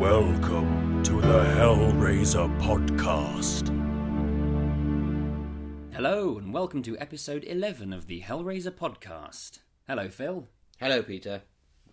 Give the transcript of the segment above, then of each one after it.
Welcome to the Hellraiser Podcast. Hello, and welcome to episode 11 of the Hellraiser podcast. Hello, Phil. Hello, Peter.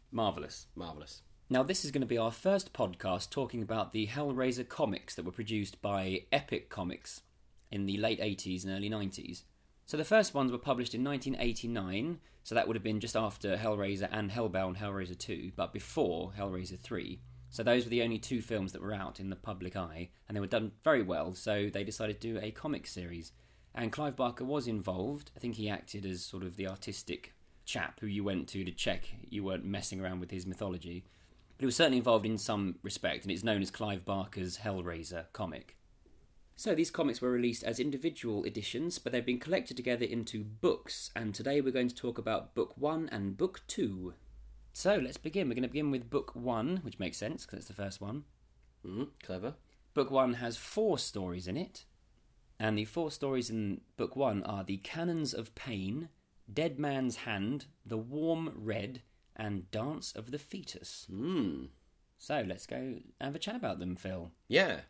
Marvellous. Marvelous. Now, this is going to be our first podcast talking about the Hellraiser comics that were produced by Epic Comics in the late 80s and early 90s. So, the first ones were published in 1989, so that would have been just after Hellraiser and Hellbound Hellraiser 2, but before Hellraiser 3. So, those were the only two films that were out in the public eye, and they were done very well, so they decided to do a comic series. And Clive Barker was involved. I think he acted as sort of the artistic chap who you went to to check you weren't messing around with his mythology. But he was certainly involved in some respect, and it's known as Clive Barker's Hellraiser comic. So these comics were released as individual editions, but they've been collected together into books, and today we're going to talk about Book 1 and Book 2. So let's begin. We're going to begin with Book 1, which makes sense because it's the first one. Mm, clever. Book 1 has four stories in it, and the four stories in Book 1 are The Canons of Pain, Dead Man's Hand, The Warm Red, and Dance of the Fetus. Mm. So let's go have a chat about them, Phil. Yeah.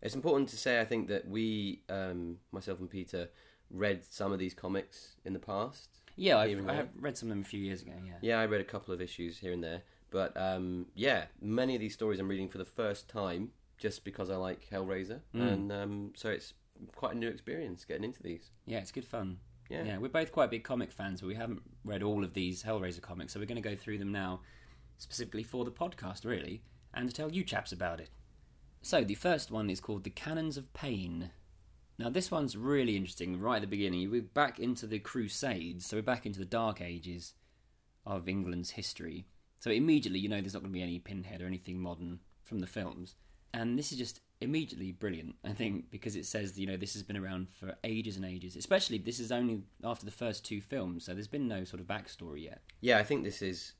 It's important to say, I think, that we, um, myself and Peter, read some of these comics in the past. Yeah, I've, I have read some of them a few years ago, yeah. Yeah, I read a couple of issues here and there. But um, yeah, many of these stories I'm reading for the first time just because I like Hellraiser. Mm. And um, so it's quite a new experience getting into these. Yeah, it's good fun. Yeah. Yeah, we're both quite big comic fans, but we haven't read all of these Hellraiser comics, so we're going to go through them now, specifically for the podcast, really, and to tell you chaps about it. So, the first one is called The Canons of Pain. Now, this one's really interesting right at the beginning. We're back into the Crusades, so we're back into the Dark Ages of England's history. So, immediately, you know, there's not going to be any pinhead or anything modern from the films. And this is just immediately brilliant, I think, because it says, you know, this has been around for ages and ages. Especially, this is only after the first two films, so there's been no sort of backstory yet. Yeah, I think this is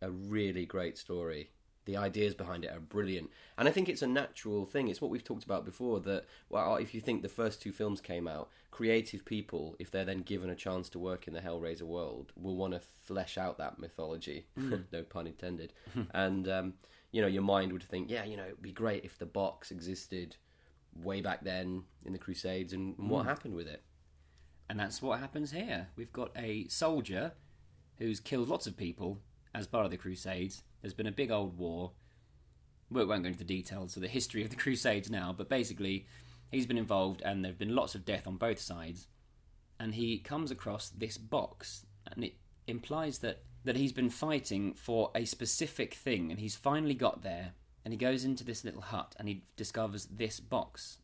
a really great story. The ideas behind it are brilliant. And I think it's a natural thing. It's what we've talked about before that, well, if you think the first two films came out, creative people, if they're then given a chance to work in the Hellraiser world, will want to flesh out that mythology. no pun intended. and, um, you know, your mind would think, yeah, you know, it'd be great if the box existed way back then in the Crusades and, and what happened with it. And that's what happens here. We've got a soldier who's killed lots of people as part of the Crusades. There's been a big old war. We won't go into the details of the history of the Crusades now, but basically, he's been involved and there have been lots of death on both sides. And he comes across this box, and it implies that, that he's been fighting for a specific thing, and he's finally got there. And he goes into this little hut and he discovers this box,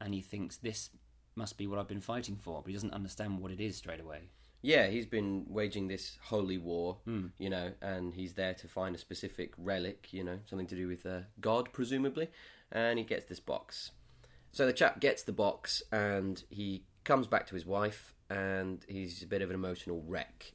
and he thinks this must be what I've been fighting for, but he doesn't understand what it is straight away. Yeah, he's been waging this holy war, Hmm. you know, and he's there to find a specific relic, you know, something to do with uh, God, presumably, and he gets this box. So the chap gets the box and he comes back to his wife, and he's a bit of an emotional wreck.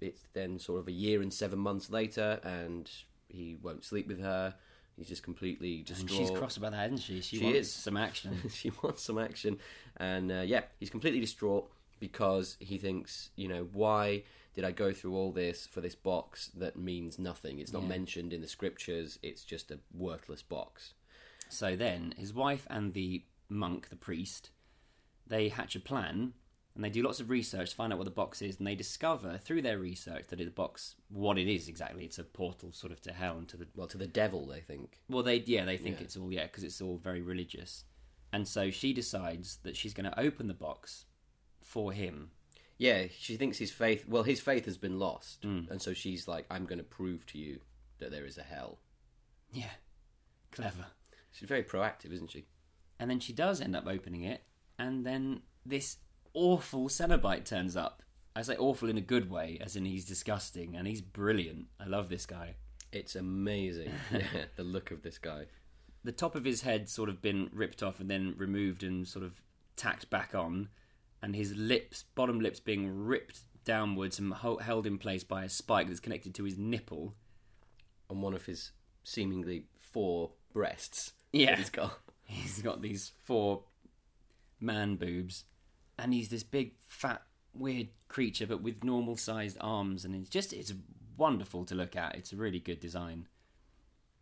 It's then sort of a year and seven months later, and he won't sleep with her. He's just completely And distraught. she's cross about that, isn't she? She, She wants is. some action. she wants some action, and uh, yeah, he's completely distraught because he thinks, you know, why did I go through all this for this box that means nothing? It's not Yeah. mentioned in the scriptures. It's just a worthless box. So then, his wife and the monk, the priest, they hatch a plan and they do lots of research to find out what the box is. And they discover through their research that the box, what it is exactly, it's a portal sort of to hell and to the. Well, to the devil, they think. Well, they yeah they think Yeah. it's all yeah because it's all very religious, and so she decides that she's going to open the box for him. Yeah, she thinks his faith. Well, his faith has been lost, Mm. and so she's like, "I'm going to prove to you that there is a hell." Yeah, clever. She's very proactive, isn't she? And then she does end up opening it, and then this awful Cenobite turns up. I say awful in a good way, as in he's disgusting, and he's brilliant. I love this guy. It's amazing. yeah, the look of this guy. The top of his head sort of been ripped off and then removed and sort of tacked back on, and his lips, bottom lips, being ripped downwards and ho- held in place by a spike that's connected to his nipple. On one of his seemingly four breasts. Yeah. he's got. He's got these four man boobs, and he's this big, fat, weird creature, but with normal sized arms, and it's just it's wonderful to look at. It's a really good design.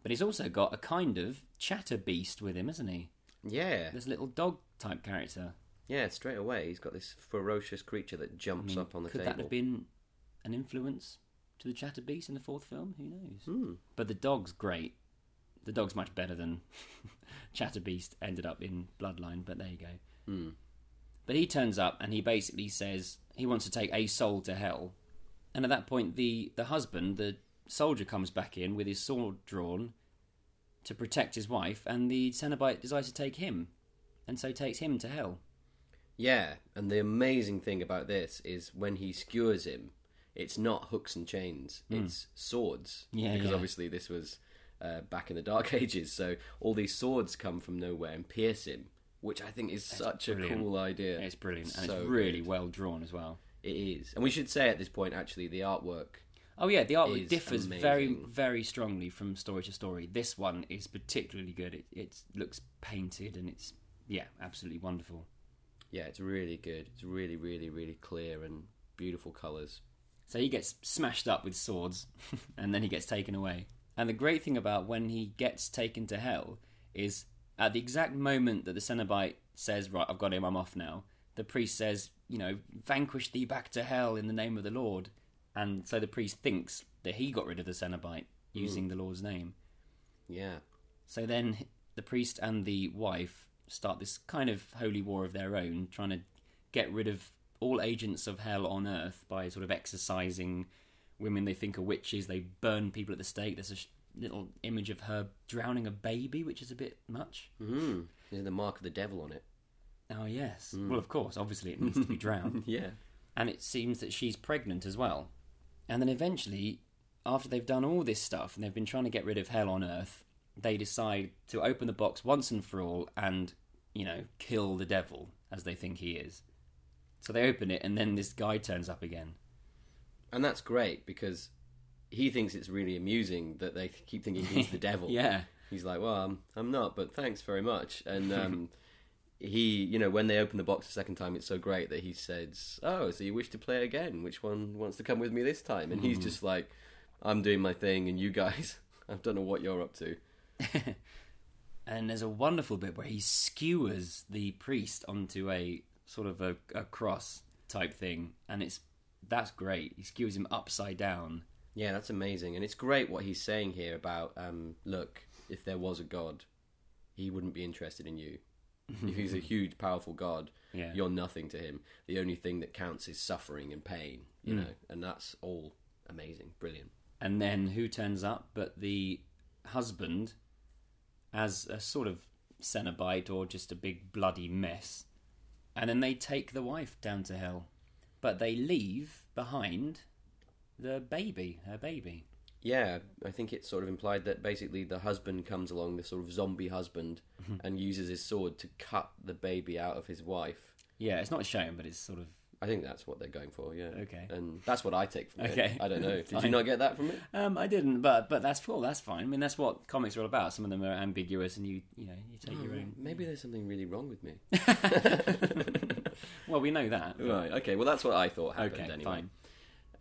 But he's also got a kind of chatter beast with him, isn't he? Yeah, This little dog type character. Yeah. Straight away, he's got this ferocious creature that jumps up on the cat. Could table. that have been an influence to the chatter beast in the fourth film? Who knows? Hmm. But the dog's great. The dog's much better than chatter beast ended up in Bloodline. But there you go. Hmm. But he turns up and he basically says he wants to take a soul to hell. And at that point, the, the husband, the soldier, comes back in with his sword drawn to protect his wife, and the Cenobite decides to take him, and so takes him to hell. Yeah, and the amazing thing about this is when he skewers him, it's not hooks and chains; it's swords. Yeah, because yeah. obviously this was uh, back in the Dark Ages, so all these swords come from nowhere and pierce him, which I think is such brilliant. a cool idea. It's brilliant, and it's really good. well drawn as well. It is, and we should say at this point, actually, the artwork. Oh yeah, the artwork differs very, very strongly from story to story. This one is particularly good. It, it looks painted and it's yeah, absolutely wonderful. Yeah, it's really good. It's really, really, really clear and beautiful colours. So he gets smashed up with swords, and then he gets taken away. And the great thing about when he gets taken to hell is at the exact moment that the Cenobite says, "Right, I've got him. I'm off now." The priest says, "You know, vanquish thee back to hell in the name of the Lord." And so the priest thinks that he got rid of the Cenobite using hmm. the Lord's name. Yeah, So then the priest and the wife start this kind of holy war of their own, trying to get rid of all agents of hell on earth by sort of exercising women they think are witches. They burn people at the stake. There's a sh- little image of her drowning a baby, which is a bit much. mm. there's the mark of the devil on it. Oh, yes. Well, of course, obviously it needs to be drowned. Yeah, and it seems that she's pregnant as well. And then eventually, after they've done all this stuff and they've been trying to get rid of hell on earth, they decide to open the box once and for all and, you know, kill the devil as they think he is. So they open it and then this guy turns up again. and that's great because he thinks it's really amusing that they keep thinking he's the devil. Yeah. he's like, "Well, I'm, I'm not, but thanks very much." And um, he, you know, when they open the box the second time, it's so great that he says, "Oh, so you wish to play again? Which one wants to come with me this time?" And he's just like, "I'm doing my thing, and you guys, I don't know what you're up to." And there's a wonderful bit where he skewers the priest onto a sort of a, a cross type thing. And it's that's great. He skewers him upside down. Yeah, that's amazing, and it's great what he's saying here about, um, look, if there was a god, he wouldn't be interested in you. if he's a huge, powerful god, Yeah. you're nothing to him. The only thing that counts is suffering and pain, you know, and that's all amazing, brilliant. And then who turns up but the husband as a sort of Cenobite or just a big bloody mess. And then they take the wife down to hell. But they leave behind the baby, her baby. Yeah, I think it's sort of implied that basically the husband comes along, the sort of zombie husband, mm-hmm. and uses his sword to cut the baby out of his wife. Yeah, it's not shown, but it's sort of. I think that's what they're going for, yeah. Okay. And that's what I take from it. Okay. I don't know. Did you not get that from it? Um, I didn't, but but that's cool. That's fine. I mean, that's what comics are all about. Some of them are ambiguous, and you you know you take your own. Maybe there's something really wrong with me. Well, we know that. Right. Okay. Well, that's what I thought happened Okay, anyway. fine.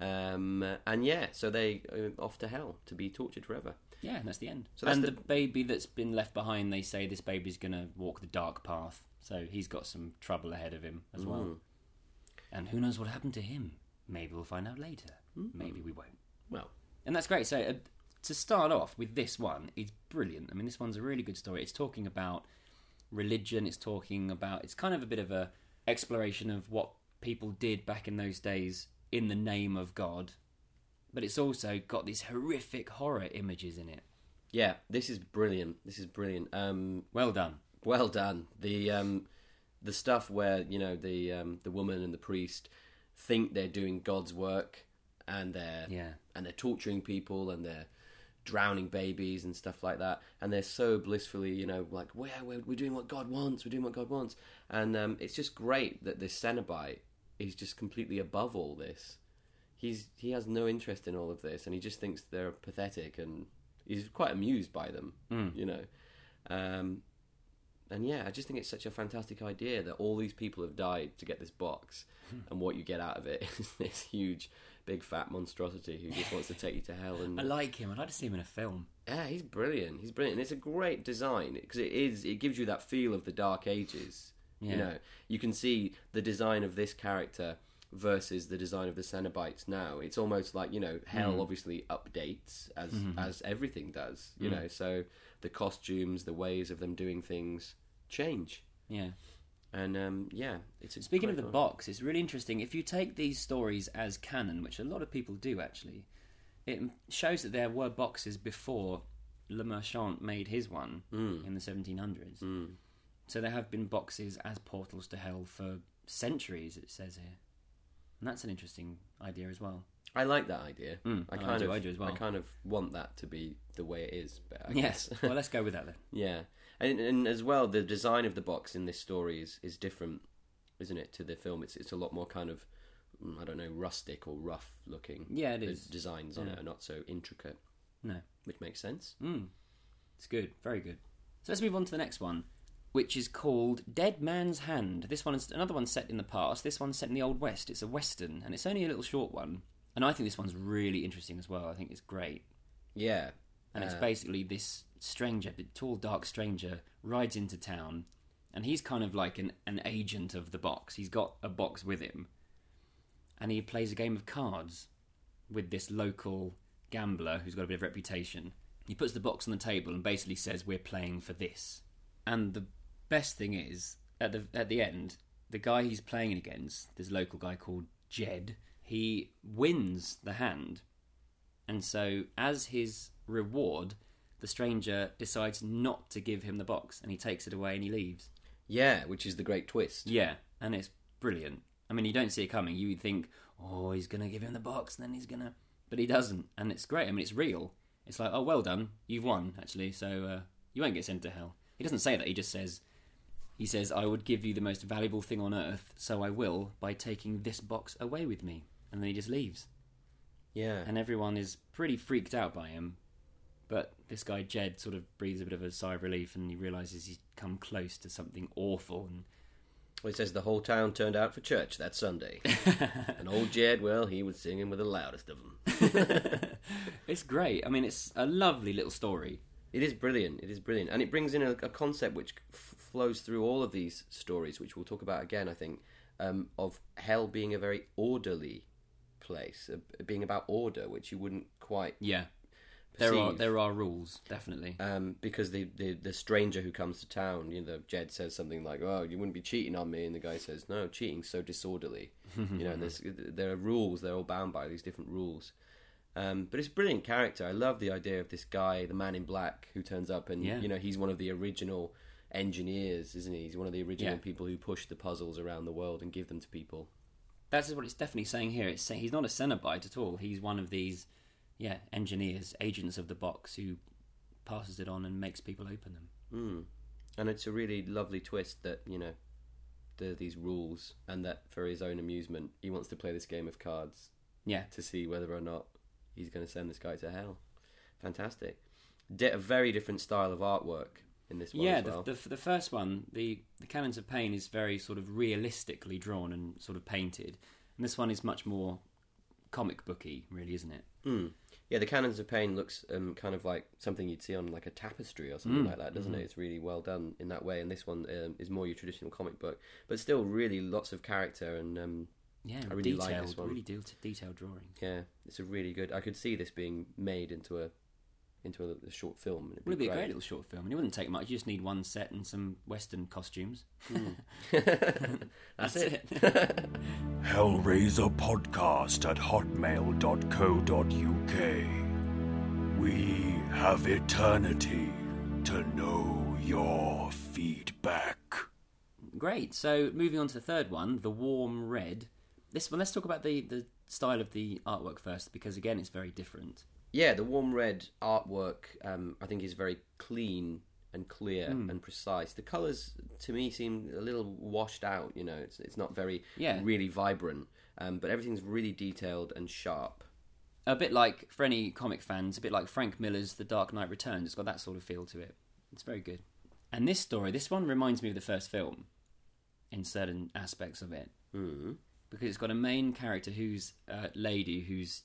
Um, and yeah, so they uh, off to hell to be tortured forever. Yeah, and that's the end. So that's and the- the... baby that's been left behind, they say this baby's going to walk the dark path. So he's got some trouble ahead of him as well. And who knows what happened to him? Maybe we'll find out later. Mm. Maybe we won't. Well, And that's great. So uh, to start off with this one, it's brilliant. I mean, this one's a really good story. It's talking about religion. It's talking about. It's kind of a bit of a exploration of what people did back in those days in the name of God. But it's also got these horrific horror images in it. yeah, this is brilliant. This is brilliant. Um, Well done. well done. The um, the stuff where you know the um, the woman and the priest think they're doing God's work, and they're Yeah. and they're torturing people and they're drowning babies and stuff like that. And they're so blissfully you know like well we're, we're doing what god wants we're doing what god wants. And um, it's just great that this cenobite is just completely above all this. He's he has no interest in all of this and he just thinks they're pathetic and he's quite amused by them you know. Um, and yeah i just think it's such a fantastic idea that all these people have died to get this box and what you get out of it is this huge big fat monstrosity who just wants to take you to hell. And I like him. I'd like to see him in a film. yeah, he's brilliant. He's brilliant. And it's a great design because it is. It gives you that feel of the Dark Ages. Yeah. You know, you can see the design of this character versus the design of the Cenobites now. It's almost like you know, hell Mm. obviously updates as Mm-hmm. as everything does. You Mm. know, so the costumes, the ways of them doing things change. Yeah. And um, yeah, it's a Speaking of the one. box, it's really interesting. If you take these stories as canon, which a lot of people do actually, it shows that there were boxes before Le Marchand made his one Mm. in the 1700s. So there have been boxes as portals to hell for centuries, it says here. And that's an interesting idea as well. I like that idea. Mm, I and I kind do- of, I do as well. I kind of want that to be the way it is. But I Yes. guess. well, let's go with that then. Yeah, and and as well, the design of the box in this story is, is different, isn't it, to the film? It's it's a lot more kind of mm, I don't know, rustic or rough looking. Yeah, it The is. designs on Yeah. it are not so intricate, No. which makes sense. Mm. It's good, very good. So let's move on to the next one, which is called Dead Man's Hand. This one is another one set in the past. This one's set in the Old West. It's a western, and it's only a little short one. And I think this one's really interesting as well. I think it's great. Yeah, And it's Uh, basically this stranger, tall, dark stranger, rides into town, and he's kind of like an, an agent of the box. He's got a box with him, and he plays a game of cards with this local gambler who's got a bit of reputation. He puts the box on the table and basically says, "We're playing for this." And the best thing is, at the at the end, the guy he's playing against, this local guy called Jed, he wins the hand and so, as his reward, the stranger decides not to give him the box and he takes it away and he leaves. yeah, which is the great twist. Yeah, and it's brilliant. I mean, you don't see it coming. You would think, oh, he's going to give him the box and then he's going to. But he doesn't. And it's great. I mean, it's real. It's like, oh, well done. You've won, actually. So uh, you won't get sent to hell. He doesn't say that. He just says, he says, I would give you the most valuable thing on earth, so I will by taking this box away with me. And then he just leaves Yeah, and everyone is pretty freaked out by him. But this guy Jed sort of breathes a bit of a sigh of relief, and he realizes he's come close to something awful. And well, it says the whole town turned out for church that Sunday, and old Jed, well, he was singing with the loudest of them. it's great. I mean, it's a lovely little story. It is brilliant. It is brilliant, and it brings in a, a concept which f- flows through all of these stories, which we'll talk about again. I think um, of hell being a very orderly place, uh, being about order, which you wouldn't quite Yeah, there are there are rules definitely. um, because the, the the stranger who comes to town, you know, Jed says something like, "Oh, you wouldn't be cheating on me," and the guy says, "No, cheating's so disorderly." you know, there's there are rules. They're all bound by these different rules. Um, but it's a brilliant character. I love the idea of this guy, the man in black, who turns up and Yeah. you know he's one of the original engineers, isn't he? He's one of the original Yeah. people who push the puzzles around the world and give them to people. That's what it's definitely saying here. It's saying he's not a Cenobite at all. He's one of these, yeah, engineers, agents of the box who passes it on and makes people open them. Mm. And it's a really lovely twist that you know there are these rules, and that for his own amusement, he wants to play this game of cards Yeah, to see whether or not he's going to send this guy to hell. Fantastic. Di- a very different style of artwork in this one yeah. as well. The, the the first one, the the Canons of Pain, is very sort of realistically drawn and sort of painted, and this one is much more comic booky, really, isn't it? Mm. Yeah, the Canons of Pain looks um, kind of like something you'd see on like a tapestry or something Mm. like that, doesn't it? It's really well done in that way, and this one um, is more your traditional comic book, but still really lots of character and um, Yeah, I really detailed, like this one. really de- detailed drawings. yeah, it's a really good. I could see this being made into a into a, a short film. it'd Would be a great. great little short film, and it wouldn't take much. You just need one set and some Western costumes. Hmm. That's, That's it. Hellraiser podcast at hotmail.co.uk. We have eternity to know your feedback. Great. So moving on to the third one, the warm red. This one, let's talk about the the style of the artwork first, because again, it's very different. Yeah, the warm red artwork, um, I think, is very clean and clear Hmm. and precise. The colours, to me, seem a little washed out. You know, it's it's not very Yeah. really vibrant, um, but everything's really detailed and sharp. A bit like for any comic fans, a bit like Frank Miller's The Dark Knight Returns. It's got that sort of feel to it. It's very good. And this story, this one reminds me of the first film in certain aspects of it. Mm. because it's got a main character who's a lady who's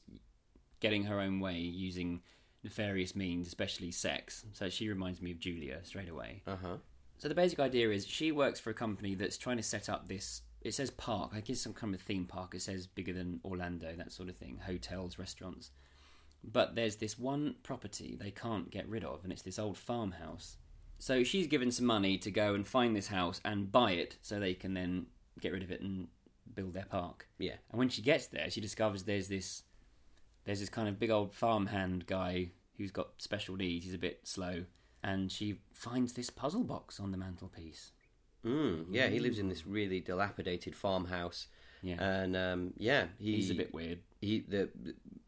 getting her own way using nefarious means, especially sex. So she reminds me of Julia straight away. Uh huh. So the basic idea is she works for a company that's trying to set up this. It says park. I guess some kind of theme park. It says bigger than Orlando, that sort of thing. Hotels, restaurants. But there's this one property they can't get rid of, and it's this old farmhouse. So she's given some money to go and find this house and buy it, so they can then get rid of it and build their park. Yeah. And when she gets there, she discovers there's this there's this kind of big old farmhand guy who's got special needs. He's a bit slow, and she finds this puzzle box on the mantelpiece. Mm, yeah, he lives in this really dilapidated farmhouse, Yeah, and um, yeah, he, he's a bit weird. He the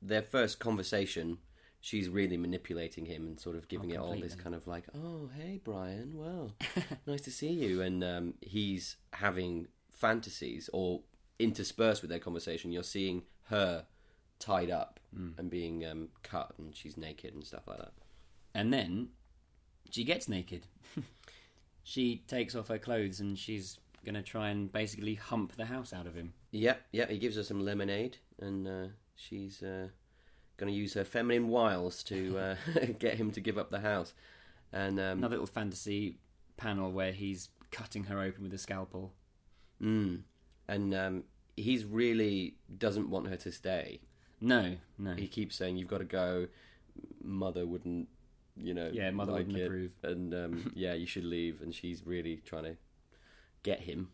their first conversation, she's really manipulating him and sort of giving Oh, it all this kind of like, oh hey Brian, well, nice to see you, and um, he's having fantasies or interspersed with their conversation. You're seeing her tied up Hmm. and being um, cut, and she's naked and stuff like that. And then she gets naked. she takes off her clothes and she's gonna try and basically hump the house out of him. Yep, yep. He gives her some lemonade, and uh, she's uh, going to use her feminine wiles to uh, get him to give up the house. And um, Another little fantasy panel where he's cutting her open with a scalpel. mm, and um, he's really doesn't want her to stay. No, no. He keeps saying, "You've got to go." Mother wouldn't, you know. Yeah, mother like wouldn't it, approve. and um, yeah, you should leave. And she's really trying to get him,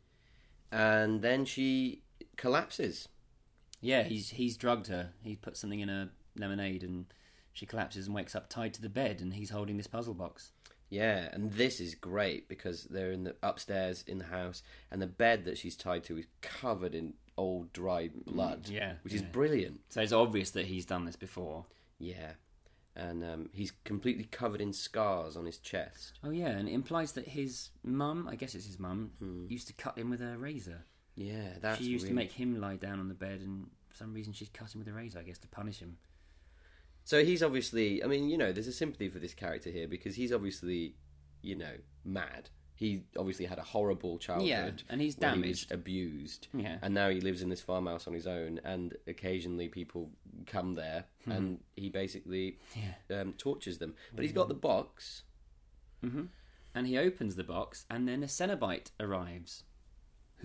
and then she collapses. Yeah, he's he's drugged her. He put something in her lemonade and she collapses and wakes up tied to the bed and he's holding this puzzle box. Yeah, and this is great because they're in the upstairs in the house, and the bed that she's tied to is covered in old dried blood. yeah, which is yeah. brilliant. So it's obvious that he's done this before. Yeah, and um, he's completely covered in scars on his chest. Oh yeah, and it implies that his mum, I guess it's his mum, used to cut him with a razor. Yeah, Hmm. that's she used to really- make him lie down on the bed and for some reason she's cut him with a razor, I guess, to punish him. So he's obviously, I mean, you know, there's a sympathy for this character here because he's obviously, you know, mad. He obviously had a horrible childhood. Yeah, and he's where he was damaged. abused. Yeah. And now he lives in this farmhouse on his own, and occasionally people come there, and he basically Hmm. Yeah. um, tortures them. But he's got the box. And he opens the box and then a Cenobite arrives,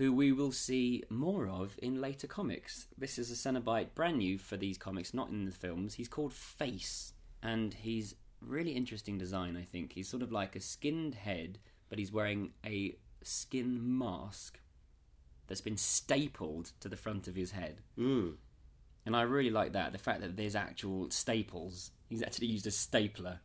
who we will see more of in later comics. This is a Cenobite brand new for these comics, not in the films. He's called Face, and he's really interesting design, I think. He's sort of like a skinned head, but he's wearing a skin mask that's been stapled to the front of his head. Mm. And I really like that. The fact that there's actual staples. He's actually used a stapler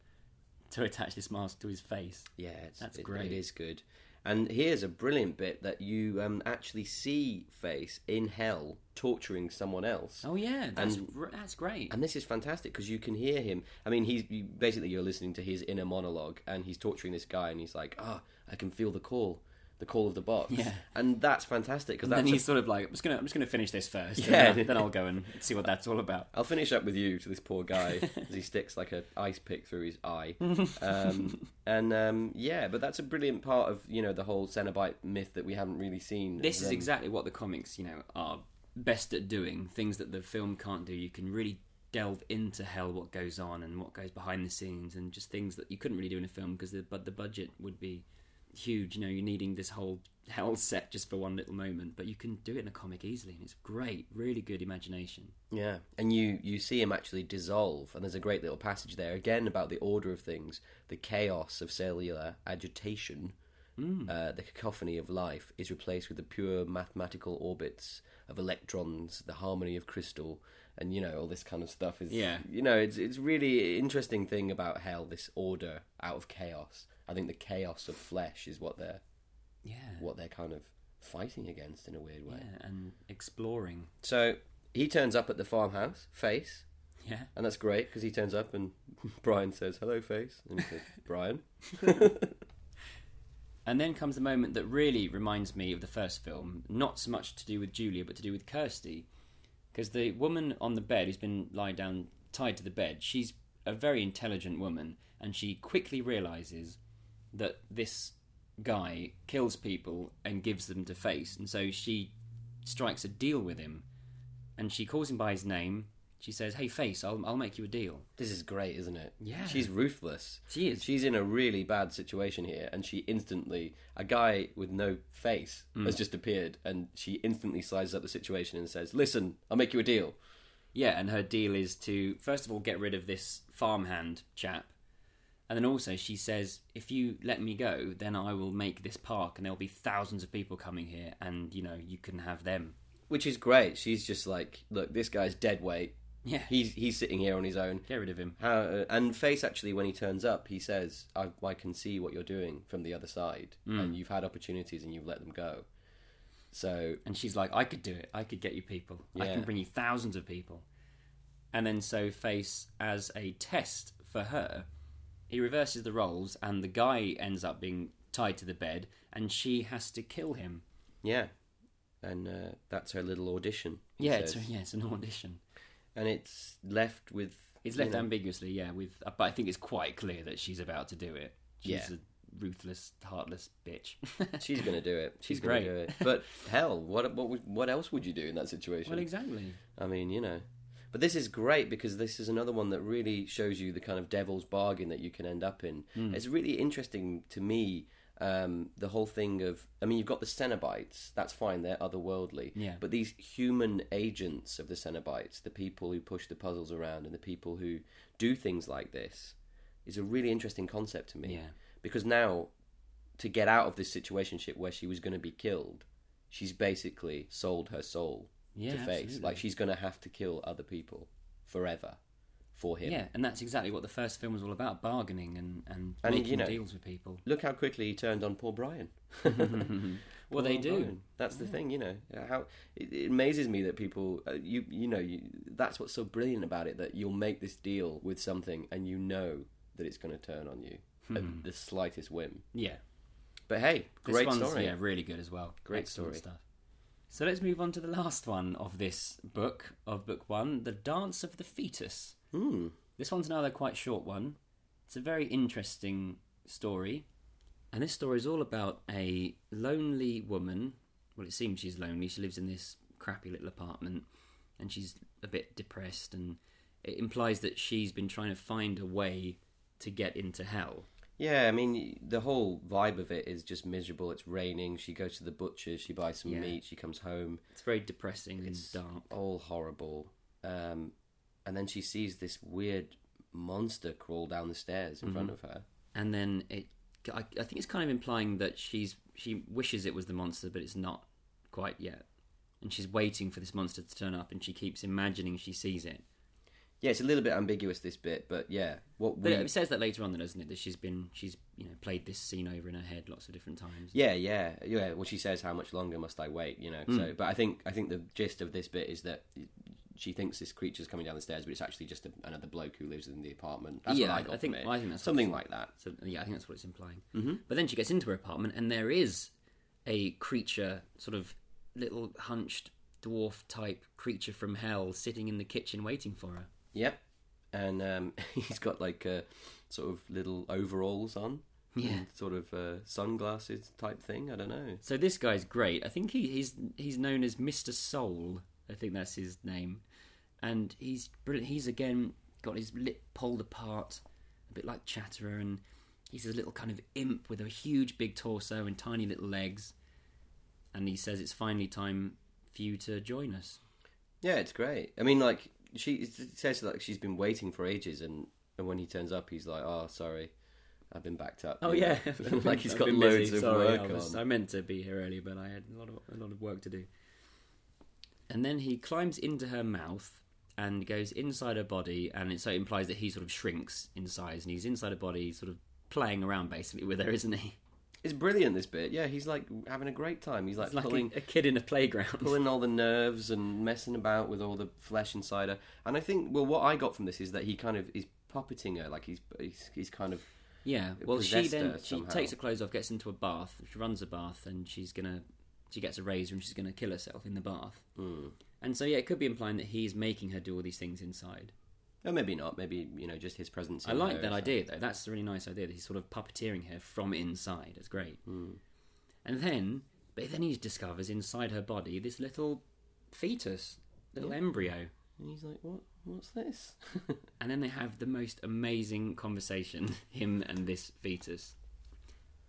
to attach this mask to his face. Yeah, it's, That's it- great. It is good. And here's a brilliant bit that you um, actually see Face in hell torturing someone else. Oh yeah, that's And- r- that's great. And this is fantastic because you can hear him. I mean, he's you, basically you're listening to his inner monologue, and he's torturing this guy, and he's like, "Ah, I can feel the call, the call of the box." Yeah. and that's fantastic because then he's a- sort of like, I'm just gonna, I'm just gonna finish this first. Yeah. then, then I'll go and see what that's all about. I'll finish up with you to this poor guy as he sticks like a ice pick through his eye, um, and um, yeah, but that's a brilliant part of you know the whole Cenobite myth that we haven't really seen. This is exactly what the comics, you know, are best at doing. Things that the film can't do. You can really delve into hell, what goes on, and what goes behind the scenes, and just things that you couldn't really do in a film because the but the budget would be huge. You know, you're needing this whole hell set just for one little moment, but you can do it in a comic easily, and it's great. Really good imagination. Yeah, and you you see him actually dissolve, and there's a great little passage there again about the order of things, the chaos of cellular agitation, uh, the cacophony of life is replaced with the pure mathematical orbits of electrons, the harmony of crystal, and you know all this kind of stuff is Yeah. you know it's it's really interesting thing about hell, this order out of chaos. I think the chaos of flesh is what they're Yeah. what they're kind of fighting against in a weird way. Yeah, and exploring. So he turns up at the farmhouse, face. Yeah. And that's great because he turns up and Brian says, "Hello, face," and he says, "Brian." And then comes the moment that really reminds me of the first film, not so much to do with Julia, but to do with Kirsty. Because the woman on the bed who's been lying down tied to the bed, she's a very intelligent woman, and she quickly realizes that this guy kills people and gives them to face, and so she strikes a deal with him, and she calls him by his name. She says, "Hey, face, I'll I'll make you a deal." This is great, isn't it? Yeah. She's ruthless. She is. She's in a really bad situation here, and she instantly, a guy with no face Mm. has just appeared, and she instantly sizes up the situation and says, Listen, I'll make you a deal. Yeah, and her deal is to first of all get rid of this farmhand chap, and then also she says, "If you let me go, then I will make this park, and there'll be thousands of people coming here, and you know you can have them." Which is great. She's just like, Look, this guy's dead weight. Yeah, He's, he's sitting here on his own. get rid of him. How, uh, and Face actually, when he turns up, he says, I, "I can see what you're doing from the other side, Mm. and you've had opportunities and you've let them go." So And she's like, I could do it. I could get you people. I can bring you thousands of people. And then so Face, as a test for her, he reverses the roles, and the guy ends up being tied to the bed, and she has to kill him. yeah, and uh, that's her little audition. Yeah, it's, yeah, it's an audition. and it's left with It's you left know, ambiguously, yeah. With, uh, but I think it's quite clear that she's about to do it. She's Yeah. a ruthless, heartless bitch. She's going to do it. She's, She's going to great. do it. But hell, what what would- what else would you do in that situation? well, exactly. I mean, you know. But this is great because this is another one that really shows you the kind of devil's bargain that you can end up in. Hmm. It's really interesting to me. Um, the whole thing of, I mean, you've got the Cenobites. That's fine; they're otherworldly. Yeah. But these human agents of the Cenobites, the people who push the puzzles around and the people who do things like this, is a really interesting concept to me. Yeah. Because now, to get out of this situation where she was going to be killed, she's basically sold her soul Yeah, to face. absolutely. Like she's going to have to kill other people forever for him. Yeah, and that's exactly what the first film was all about bargaining and, and, And, making you know, deals with people. Look how quickly he turned on poor Brian. Well, they do. Brian. That's the thing, you know. How it, it amazes me that people, uh, you you know, you, that's what's so brilliant about it that you'll make this deal with something and you know that it's going to turn on you at the slightest whim. Yeah. But hey, great story. Yeah, really good as well. Great Excellent story. stuff. So let's move on to the last one of this book, of book one, The Dance of the Fetus. Hmm. This one's another quite short one. It's a very interesting story. And this story is all about a lonely woman. Well, it seems she's lonely. She lives in this crappy little apartment and she's a bit depressed. And it implies that she's been trying to find a way to get into hell. Yeah, I mean, the whole vibe of it is just miserable. It's raining. She goes to the butcher. She buys some Yeah. meat. She comes home. It's very depressing and It's dark. all horrible. Um, and then she sees this weird monster crawl down the stairs in Mm-hmm. front of her. and then it I, I think it's kind of implying that she's she wishes it was the monster but it's not quite yet and she's waiting for this monster to turn up and she keeps imagining she sees it Yeah, it's a little bit ambiguous this bit, but yeah, what but we it says that later on then doesn't it that she's been she's you know played this scene over in her head lots of different times yeah, yeah, yeah. Well, she says, "How much longer must I wait?" You know. Hmm. So, but I think I think the gist of this bit is that she thinks this creature's coming down the stairs, but it's actually just a, another bloke who lives in the apartment. That's Yeah, what I I- think- from it. well, I think that's something like that. so yeah i think that's what it's implying mm-hmm. but then she gets into her apartment and there is a creature sort of little hunched dwarf type creature from hell sitting in the kitchen waiting for her Yep. And um, he's got like uh, sort of little overalls on. Yeah. and Sort of uh, sunglasses type thing. I don't know. So this guy's great. I think he, he's he's known as Mister Soul. I think that's his name, and he's brilliant. He's again got his lip pulled apart, a bit like Chatterer, and he's a little kind of imp with a huge big torso and tiny little legs. And he says it's finally time for you to join us. Yeah, it's great. I mean, like she says like she's been waiting for ages, and and when he turns up, he's like, "Oh, sorry, I've been backed up." Oh yeah, like he's got loads busy. of Sorry, work I, was- on. I meant to be here earlier, but I had a lot of a lot of work to do. And then he climbs into her mouth and goes inside her body, and it so it implies that he sort of shrinks in size, and he's inside her body, sort of playing around basically with her, isn't he? It's brilliant. This bit, yeah, he's like having a great time. He's like, pulling a, a kid in a playground. pulling all the nerves and messing about with all the flesh inside her. And I think, well, what I got from this is that he kind of is puppeting her, like he's he's, he's kind of Yeah. Well, she then she takes her clothes off, gets into a bath. She runs a bath, and she's gonna she gets a razor and she's gonna kill herself in the bath. Hmm. And so yeah, it could be implying that he's making her do all these things inside. Oh, maybe not. Maybe you know, just his presence. I like that idea though. That's a really nice idea. That he's sort of puppeteering her from inside. It's great. Hmm. And then But then he discovers inside her body this little fetus, little embryo. And he's like, "What? What's this?" And then they have the most amazing conversation, him and this fetus.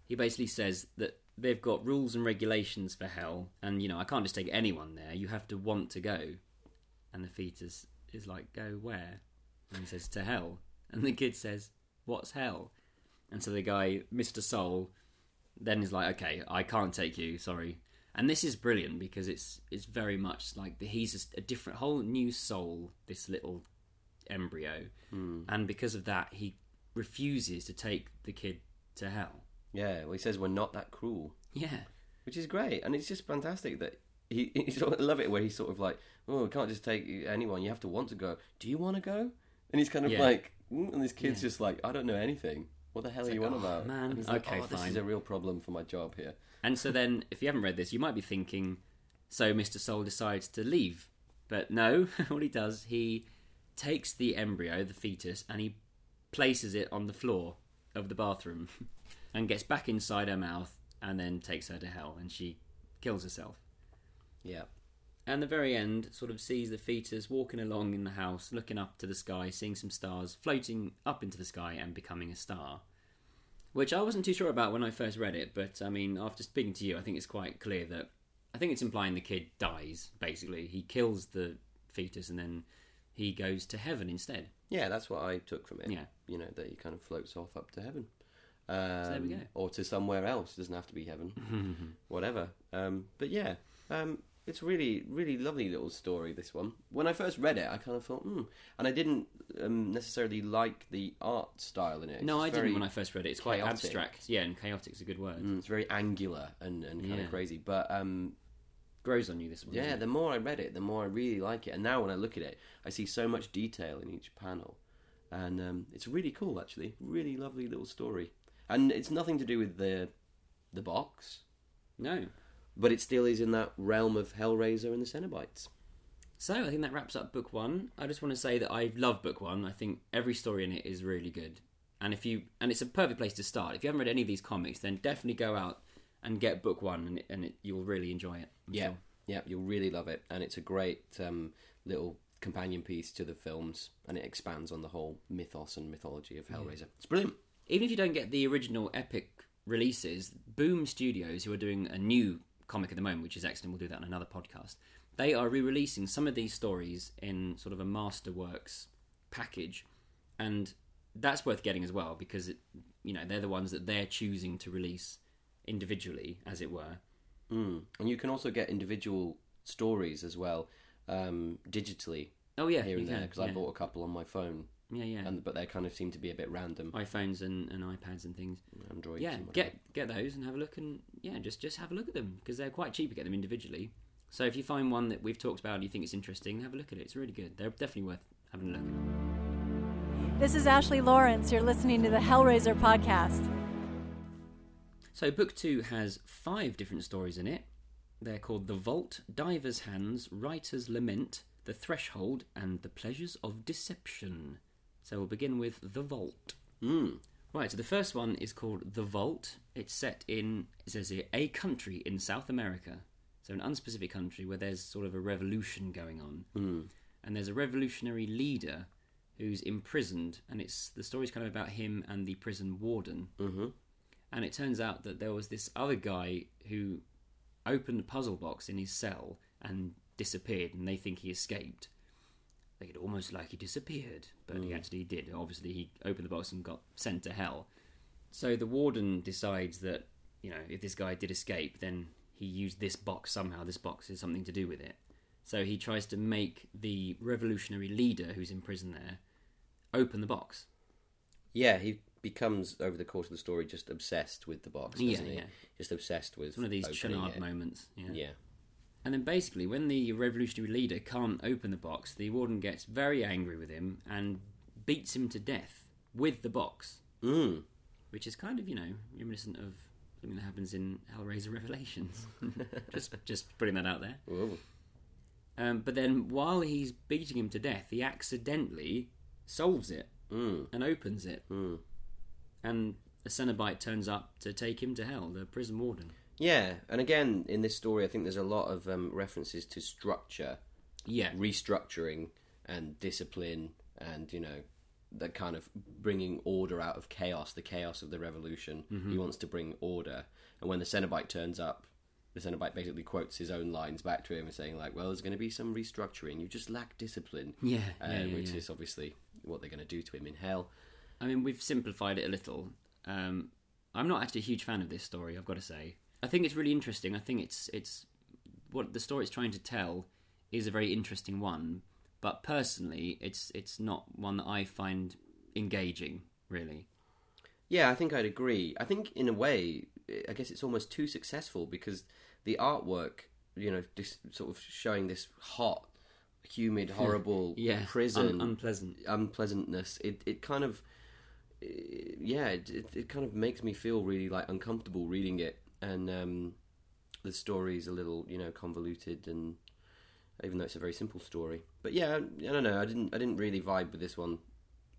He basically says that they've got rules and regulations for hell, and you know, I can't just take anyone there, you have to want to go. And the fetus is like, Go where? And he says, To hell. And the kid says, What's hell? And so the guy, Mr. Soul, then is like, Okay, I can't take you, sorry. And this is brilliant because it's it's very much like the, he's a, a different, whole new soul. This little embryo, hmm. and because of that, he refuses to take the kid to hell. yeah, well, he says we're not that cruel, Yeah, which is great, and it's just fantastic that he. he sort of, I love it where he's sort of like, "Oh, we can't just take anyone. You have to want to go. Do you want to go?" And he's kind of Yeah. like, mm, and this kid's Yeah. just like, "I don't know anything. What the hell are you on "Oh, about?" man, And he's like, okay, oh, this fine." is a real problem for my job here. and so then if you haven't read this, you might be thinking, so Mister Soul decides to leave, but no, what he does, he takes the embryo, the fetus, and he places it on the floor of the bathroom, and gets back inside her mouth, and then takes her to hell, and she kills herself. Yeah, And the very end sort of sees the fetus walking along in the house, looking up to the sky, seeing some stars, floating up into the sky and becoming a star. Which I wasn't too sure about when I first read it, but I mean, after speaking to you, I think it's quite clear that I think it's implying the kid dies, basically. He kills the fetus and then he goes to heaven instead. yeah, that's what I took from it. Yeah. you know that he kind of floats off up to heaven. Um, there we go. Or to somewhere else. It doesn't have to be heaven. Whatever. Um, but yeah, um, it's really, really lovely little story. This one. When I first read it, I kind of thought, hmm, and I didn't um, necessarily like the art style in it. no, It's I didn't when I first read it. It's quite abstract. Yeah, and chaotic is a good word. Mm, it's very angular and, and kind Yeah. of crazy. But um, Grows on you, this one. yeah, the more I read it, the more I really like it. And now when I look at it, I see so much detail in each panel, and um, it's really cool. Actually, really lovely little story. And it's nothing to do with the the box, No. But it still is in that realm of Hellraiser and the Cenobites. So I think that wraps up book one. I just want to say that I love book one. I think every story in it is really good, and if you and it's a perfect place to start. If you haven't read any of these comics, then definitely go out and get book one, and, it, and it, you'll really enjoy it. I'm Yeah, sure. yeah, you'll really love it, and it's a great um, little companion piece to the films, and it expands on the whole mythos and mythology of Hellraiser. It's brilliant. Even if you don't get the original epic releases, Boom Studios, who are doing a new comic at the moment, which is excellent, we'll do that on another podcast. They are re-releasing some of these stories in sort of a Masterworks package, and that's worth getting as well because it, you know they're the ones that they're choosing to release individually, as it were. Mm. And you can also get individual stories as well, um, digitally Oh yeah, here and there because I bought a couple on my phone, yeah, yeah, and but they kind of seem to be a bit random. iPhones and, and iPads and things. Android. yeah, get get those and have a look, and yeah, just just have a look at them because they're quite cheap to get them individually. So if you find one that we've talked about and you think it's interesting, have a look at it. It's really good. They're definitely worth having a look. at. This is Ashley Lawrence. You're listening to the Hellraiser podcast. So book two has five different stories in it. They're called The Vault, Diver's Hands, Writer's Lament, The Threshold, and The Pleasures of Deception. So we'll begin with The Vault. Mm. Right, so the first one is called The Vault. It's set in, it says here, a country in South America. So an unspecific country where there's sort of a revolution going on. Mm. And there's a revolutionary leader who's imprisoned, and it's the story's kind of about him and the prison warden. Mm-hmm. And it turns out that there was this other guy who opened a puzzle box in his cell and disappeared, and they think he escaped. They get almost like he disappeared, but he hmm. actually did. Obviously, he opened the box and got sent to hell. So the warden decides that, you know, if this guy did escape, then he used this box somehow. This box has something to do with it. So he tries to make the revolutionary leader who's in prison there open the box. Yeah, he becomes over the course of the story just obsessed with the box, Yeah, doesn't he? yeah. Just obsessed with It's one of these it. moments. Yeah. Yeah. And then basically, when the revolutionary leader can't open the box, the warden gets very angry with him and beats him to death with the box, Mm. which is kind of, you know, reminiscent of something that happens in Hellraiser Revelations. just, just putting that out there. Um, but then, while he's beating him to death, he accidentally solves it Mm. and opens it, Mm. and a Cenobite turns up to take him to hell, the prison warden. Yeah, and again in this story, I think there's a lot of um, references to structure, Yeah, restructuring, and discipline, and you know, that kind of bringing order out of chaos, the chaos of the revolution. He wants to bring order, and when the Cenobite turns up, the Cenobite basically quotes his own lines back to him and saying like, "Well, there's going to be some restructuring. You just lack discipline." Yeah, uh, yeah, yeah, which yeah. is obviously what they're going to do to him in hell. I mean, we've simplified it a little. Um, I'm not actually a huge fan of this story. I've got to say. I think it's really interesting. I think it's it's what the story it's trying to tell is a very interesting one. But personally, it's it's not one that I find engaging. Really. Yeah, I think I'd agree. I think in a way, I guess it's almost too successful because the artwork, you know, just sort of showing this hot, humid, hmm. horrible Yeah. prison un- unpleasant. unpleasantness. It it kind of, yeah, it it kind of makes me feel really like uncomfortable reading it, and um, the is a little you know convoluted and. Even though it's a very simple story, but yeah, I don't know. I didn't. I didn't really vibe with this one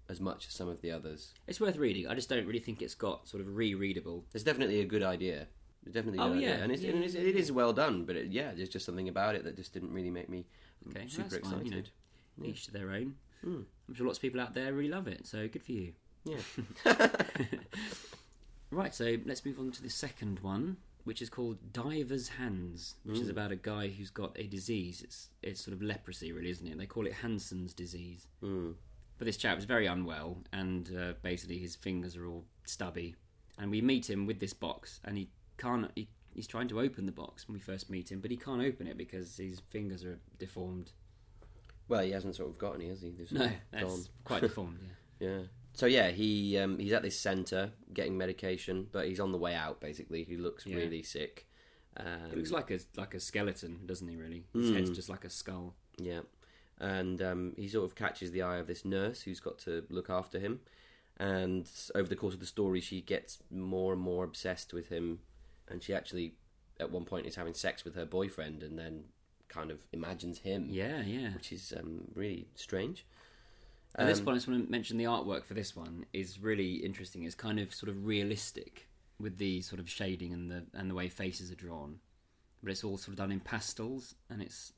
as much as some of the others. It's worth reading. I just don't really think it's got sort of rereadable. It's definitely a good idea. It's definitely a Oh, good idea. yeah. and, it's, Yeah, and it's, it is well done. But it, yeah, there's just something about it that just didn't really make me Okay, super that's fine, you know. excited. Each to their own. Hmm. I'm sure lots of people out there really love it. So good for you. Yeah, Right, so let's move on to the second one, which is called Diver's Hands, which is about a guy who's got a disease. It's it's sort of leprosy, really, isn't it? They call it Hansen's disease. Hmm. But this chap is very unwell, and uh, basically his fingers are all stubby. And we meet him with this box, and he can't. He, he's trying to open the box when we first meet him, but he can't open it because his fingers are deformed. well, he hasn't sort of got any, has he? No, that's gone. quite deformed. Yeah. Yeah. So yeah, he um, he's at this centre getting medication, but he's on the way out. Basically, he looks Yeah. really sick. Um, He looks like a like a skeleton, doesn't he? Really, his head's just like a skull. Yeah, and um, he sort of catches the eye of this nurse who's got to look after him, and over the course of the story, she gets more and more obsessed with him, and she actually, at one point, is having sex with her boyfriend, and then kind of imagines him, Yeah, yeah. which is um, really strange. And this point, I just want to mention the artwork for this one is really interesting. It's kind of sort of realistic with the sort of shading and the and the way faces are drawn, but it's all sort of done in pastels and it's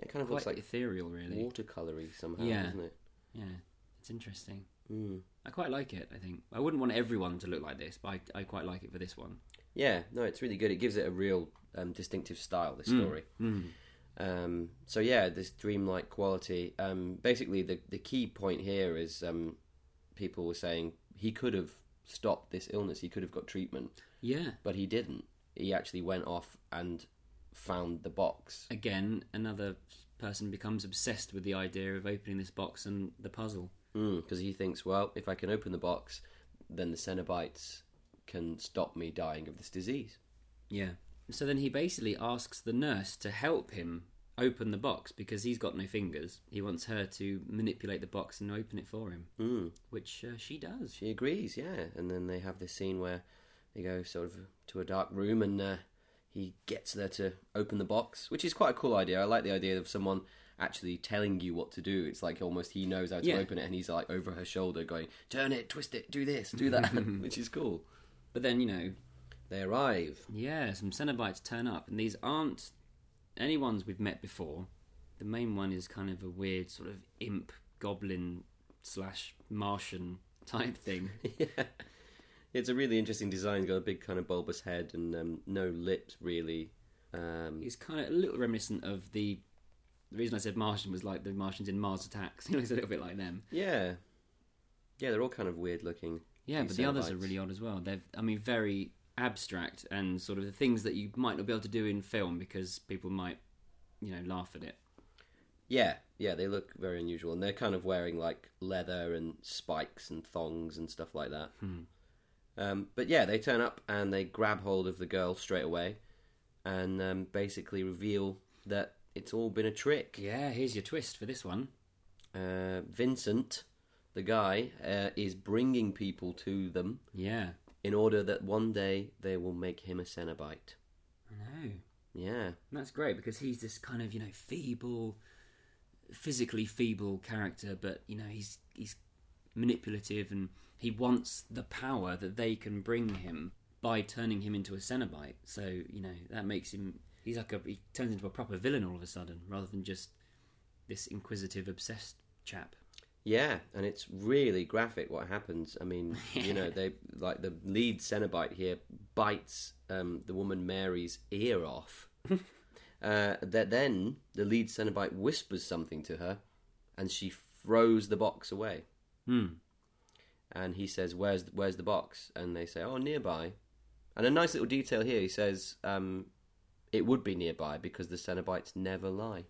It kind of looks like ethereal, really. watercolory somehow, Yeah. doesn't it? Yeah, it's interesting. Mm. I quite like it. I think I wouldn't want everyone to look like this, but I, I quite like it for this one. Yeah, no, it's really good. It gives it a real um, distinctive style. This Mm. story. Um, so yeah, this dreamlike quality. Um, basically, the the key point here is um, people were saying he could have stopped this illness. He could have got treatment, Yeah. but he didn't. He actually went off and found the box. Again, another person becomes obsessed with the idea of opening this box and the puzzle. because he thinks, well, if I can open the box, then the Cenobites can stop me dying of this disease. Yeah. So then he basically asks the nurse to help him open the box because he's got no fingers. He wants her to manipulate the box and open it for him, Mm. which uh, she does. She agrees, yeah. And then they have this scene where they go sort of to a dark room and uh, he gets there to open the box, which is quite a cool idea. I like the idea of someone actually telling you what to do. It's like almost he knows how to Yeah. open it and he's like over her shoulder going, turn it, twist it, do this, do that, which is cool. But then, you know, They arrive. yeah, some Cenobites turn up, and these aren't any ones we've met before. The main one is kind of a weird sort of imp, goblin slash Martian type thing. yeah. It's a really interesting design. He's got a big kind of bulbous head and um, no lips, really. Um, He's kind of a little reminiscent of the. The reason I said Martian was like the Martians in Mars Attacks. He looks a little bit like them. yeah. Yeah, they're all kind of weird looking. Yeah, but the others are really odd as well. They're, I mean, very abstract and sort of the things that you might not be able to do in film because people might, you know, laugh at it. Yeah, yeah, they look very unusual, and they're kind of wearing like leather and spikes and thongs and stuff like that. Um, but yeah, they turn up and they grab hold of the girl straight away, and um, basically reveal that it's all been a trick. Yeah, here's your twist for this one. Uh, Vincent, the guy, uh, is bringing people to them Yeah, in order that one day they will make him a Cenobite. I know. Yeah, And that's great because he's this kind of you know feeble, physically feeble character, but you know he's he's manipulative and he wants the power that they can bring him. by turning him into a Cenobite. So you know that makes him he's like a he turns into a proper villain all of a sudden, rather than just this inquisitive, obsessed chap. Yeah, and it's really graphic what happens. I mean, you know, they like the lead Cenobite here bites um, the woman Mary's ear off. uh, that then the lead Cenobite whispers something to her, and she throws the box away. Hmm. And he says, "Where's where's the box?" And they say, "Oh, nearby." And a nice little detail here. He says, um, "It would be nearby because the Cenobites never lie."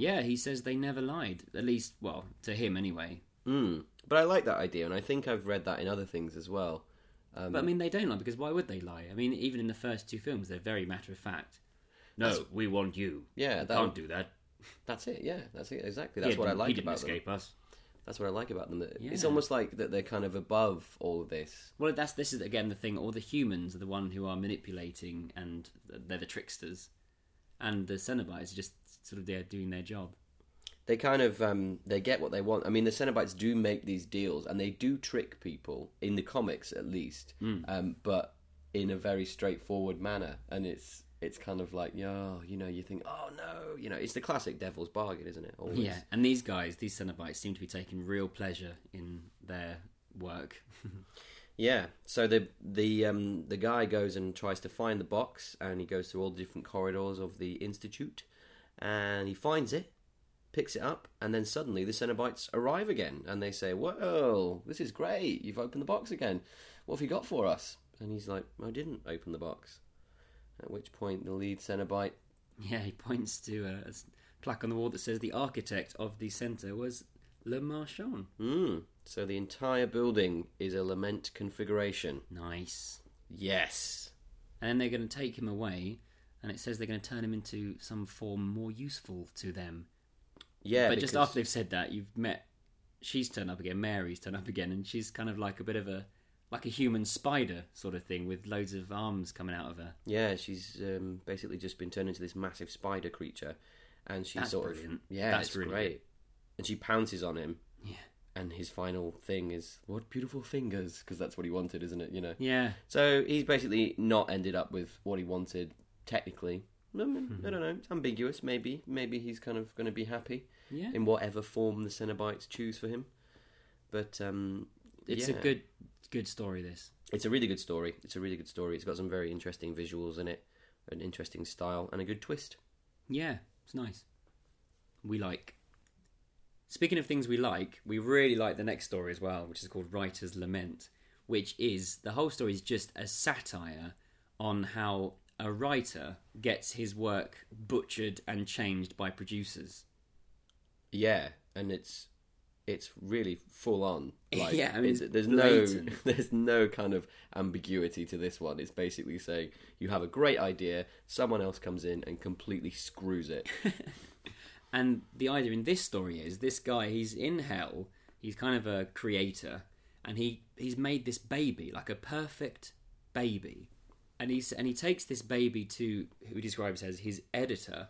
Yeah, he says they never lied. At least, well, to him anyway. Mm. But I like that idea, and I think I've read that in other things as well. Um, But I mean, they don't lie because why would they lie? I mean, even in the first two films, they're very matter of fact. No, we want you. Yeah, that can't do that. That's it. Yeah, that's it. Exactly. That's He what I like he didn't about them. escape us. That's what I like about them. that It's almost like that they're kind of above all of this. Well, that's this is again the thing. All the humans are the one who are manipulating, and they're the tricksters, and the Cenobites are just sort of there doing their job. They kind of um, they get what they want. I mean, the Cenobites do make these deals, and they do trick people in the comics, at least, Hmm. um, but in a very straightforward manner. And it's it's kind of like, yo, you know, you think, oh no, you know, it's the classic devil's bargain, isn't it? Always. Yeah, and these guys, these Cenobites, seem to be taking real pleasure in their work. Yeah. So the the um, the guy goes and tries to find the box, and he goes through all the different corridors of the institute, and he finds it, picks it up, and then suddenly the Cenobites arrive again, and they say, "Whoa, this is great! You've opened the box again. What have you got for us?" And he's like, "I didn't open the box." At which point, the lead Cenobite, yeah, he points to a, a plaque on the wall that says the architect of the centre was Le Marchand. mm, so the entire building is a lament configuration. Nice. Yes. And then they're going to take him away, and it says they're going to turn him into some form more useful to them. Yeah. but just after they've said that, you've met. She's turned up again. Mary's turned up again, and she's kind of like a bit of a like a human spider sort of thing with loads of arms coming out of her. Yeah, she's um, basically just been turned into this massive spider creature, and she That's sort brilliant. of yeah, That's it's really great. good. And she pounces on him, Yeah. and his final thing is what beautiful fingers, because that's what he wanted, isn't it? You know. Yeah. So he's basically not ended up with what he wanted technically. I, mean, Hmm. I don't know. It's ambiguous. Maybe, maybe he's kind of going to be happy Yeah. in whatever form the Cenobites choose for him. But um, It's yeah. a good good story this. It's a really good story. It's a really good story. It's got some very interesting visuals in it, an interesting style, and a good twist. Yeah, it's nice. We like. Speaking of things we like, we really like the next story as well, which is called Writer's Lament, which is the whole story is just a satire on how a writer gets his work butchered and changed by producers. Yeah, and it's it's really full on. Like, Yeah, I mean, there's blatant. no there's no kind of ambiguity to this one. It's basically saying you have a great idea, someone else comes in and completely screws it. And the idea in this story is this guy, he's in hell, he's kind of a creator, and he, he's made this baby, like a perfect baby. And he's and he takes this baby to who he describes as his editor,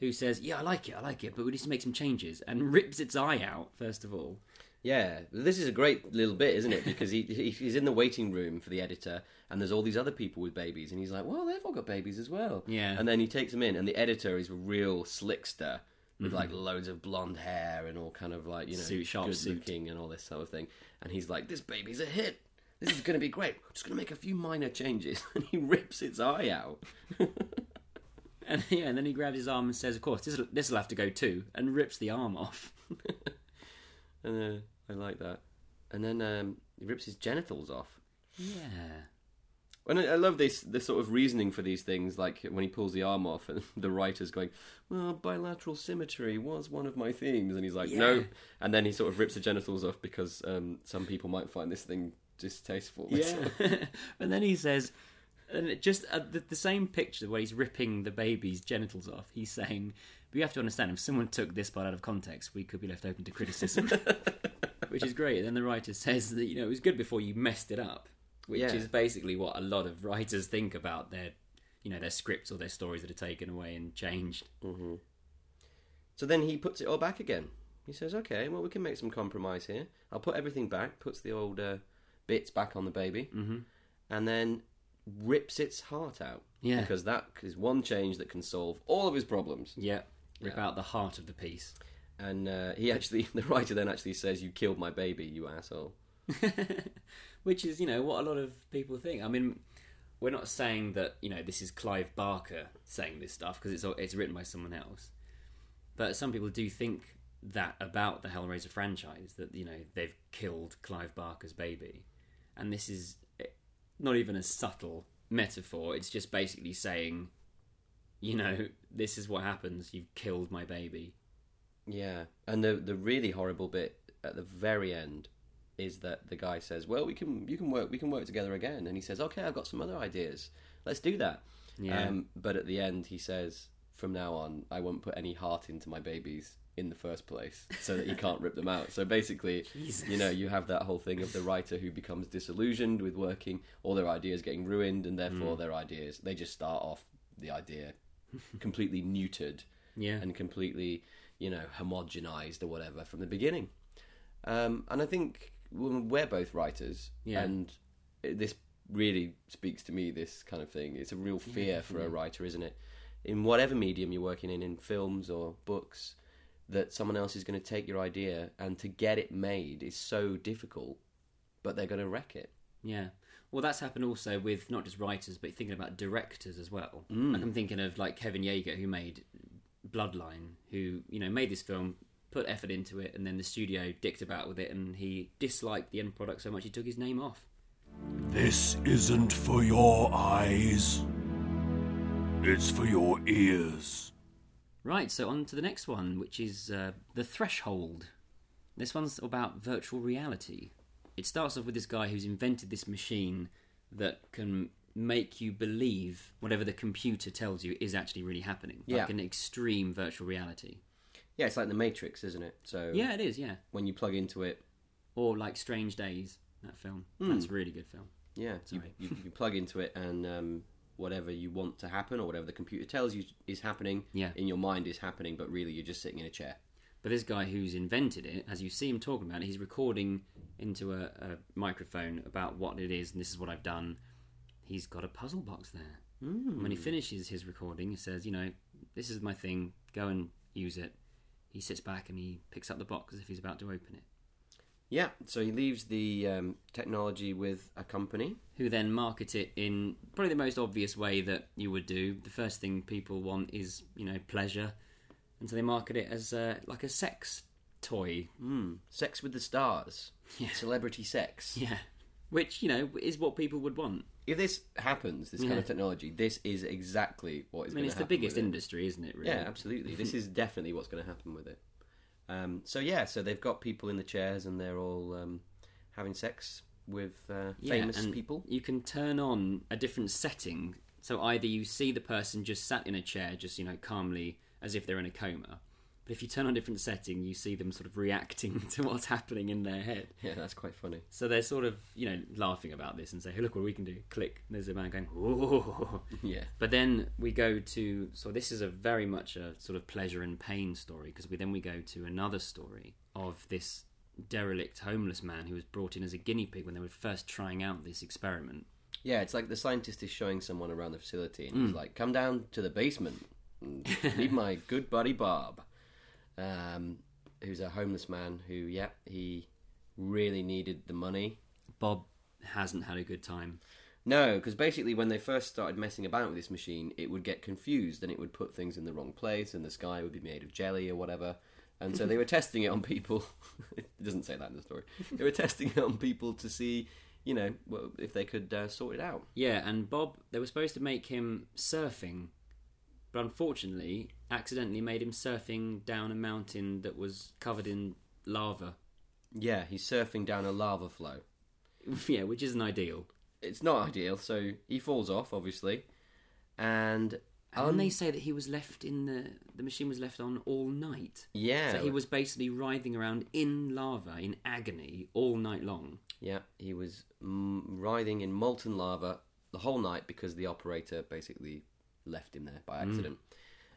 who says, Yeah, I like it, I like it, but we need to make some changes and rips its eye out, first of all. Yeah, this is a great little bit, isn't it? Because he he- he's in the waiting room for the editor, and there's all these other people with babies, and he's like, "Well, they've all got babies as well." Yeah. And then he takes them in, and the editor is a real slickster with Mm-hmm. like loads of blonde hair and all kind of like you know Suit, sharp good suit. looking and all this sort of thing. And he's like, "This baby's a hit. This is going to be great. We're just going to make a few minor changes." And he rips its eye out. And yeah, and then he grabs his arm and says, Of course, this this will have to go too, and rips the arm off. and uh, I like that. And then um, he rips his genitals off. yeah. And I I love this the sort of reasoning for these things, like when he pulls the arm off, and the writer's going, "Well, bilateral symmetry was one of my themes," and he's like, Yeah. "No," and then he sort of rips the genitals off because um, some people might find this thing distasteful. Yeah. and then he says, and it just uh, the, the same picture where he's ripping the baby's genitals off, he's saying, but you have to understand, if someone took this part out of context, we could be left open to criticism. which is great. And then the writer says that, you know, it was good before you messed it up, which Yeah. is basically what a lot of writers think about their, you know, their scripts or their stories that are taken away and changed. So then he puts it all back again. He says, "Okay, well, we can make some compromise here. I'll put everything back." Puts the old uh, bits back on the baby, mm-hmm. and then rips its heart out. Yeah. Because that is one change that can solve all of his problems. Yeah. Rip Yeah. out the heart of the piece. And uh, he actually, the writer then actually says, "You killed my baby, you asshole." Which is, you know, what a lot of people think. I mean, we're not saying that, you know, this is Clive Barker saying this stuff because it's it's written by someone else. But some people do think that about the Hellraiser franchise that, you know, they've killed Clive Barker's baby. And this is eh, not even a subtle metaphor. It's just basically saying, you know, this is what happens. You've killed my baby. Yeah, and the the really horrible bit at the very end is that the guy says, "Well, we can you can work we can work together again," and he says, "Okay, I've got some other ideas. Let's do that." Yeah. Um, but at the end, he says, "From now on, I won't put any heart into my babies." In the first place, so that you can't rip them out. So basically, Jesus. you know, you have that whole thing of the writer who becomes disillusioned with working, all their ideas getting ruined, and Mm. therefore their ideas they just start off the idea completely neutered Yeah. and completely, you know, homogenized or whatever from the beginning. Um, and I think we're both writers, Yeah. and this really speaks to me. This kind of thing, it's a real fear for a writer, isn't it? In whatever medium you're working in, in films or books, that someone else is going to take your idea and to get it made is so difficult, but they're going to wreck it. Yeah. Well, that's happened also with not just writers, but thinking about directors as well. Mm. Like I'm thinking of like Kevin Yagher, who made Bloodline, who you know made this film, put effort into it, and then the studio dicked about with it, and he disliked the end product so much he took his name off. This isn't for your eyes. It's for your ears. Right. So on to the next one, which is uh, the Threshold. This one's about virtual reality. It starts off with this guy who's invented this machine that can make you believe whatever the computer tells you is actually really happening. Yeah. Like an extreme virtual reality. Yeah, it's like the Matrix, isn't it? So Yeah, it is, yeah. when you plug into it, Or like Strange Days, that film. That's a really good film. Yeah, you, you, you plug into it, and um, whatever you want to happen, or whatever the computer tells you is happening, Yeah. in your mind is happening, but really you're just sitting in a chair. But this guy who's invented it, as you see him talking about it, he's recording into a, a microphone about what it is, and this is what I've done. He's got a puzzle box there. Mm. When he finishes his recording, he says, "You know, this is my thing. Go and use it." He sits back and he picks up the box as if he's about to open it. Yeah, so he leaves the um, technology with a company. Who then market it in probably the most obvious way that you would do. The first thing people want is, you know, pleasure, and so they market it as uh, like a sex toy. Mm, sex with the stars. Yeah. Celebrity sex. Yeah, which you know is what people would want. If this happens, this kind of technology, this is exactly what is I mean, it's the biggest it. industry, isn't it? Really? Yeah, absolutely. this is definitely what's going to happen with it. Um, so yeah, so they've got people in the chairs, and they're all um, having sex with uh, Yeah, famous and people. You can turn on a different setting. So either you see the person just sat in a chair, just you know, calmly as if they're in a coma. But if you turn on a different setting, you see them sort of reacting to what's happening in their head. Yeah, that's quite funny. So they're sort of, you know, laughing about this and say, "Hey, look what we can do!" Click. And there's a man going, oh. Yeah. But then we go to so this is a very much a sort of pleasure and pain story because we then we go to another story of this derelict homeless man who was brought in as a guinea pig when they were first trying out this experiment. Yeah, it's like the scientist is showing someone around the facility, and Hmm. he's like, "Come down to the basement, and meet my good buddy Bob, um, who's a homeless man who, yeah, he really needed the money. Bob hasn't had a good time. No, because basically when they first started messing about with this machine, it would get confused and it would put things in the wrong place, and the sky would be made of jelly or whatever. And so they were testing it on people. it doesn't say that in the story. They were testing it on people to see, you know, if they could uh, sort it out. Yeah, and Bob they were supposed to make him surfing, but unfortunately, accidentally made him surfing down a mountain that was covered in lava. Yeah, he's surfing down a lava flow. yeah, which isn't ideal. It's not ideal, so he falls off, obviously, and And un- they say that he was left in the the machine was left on all night. yeah, So he was basically writhing around in lava in agony all night long. yeah, he was mm, writhing in molten lava the whole night because the operator basically left him there by accident.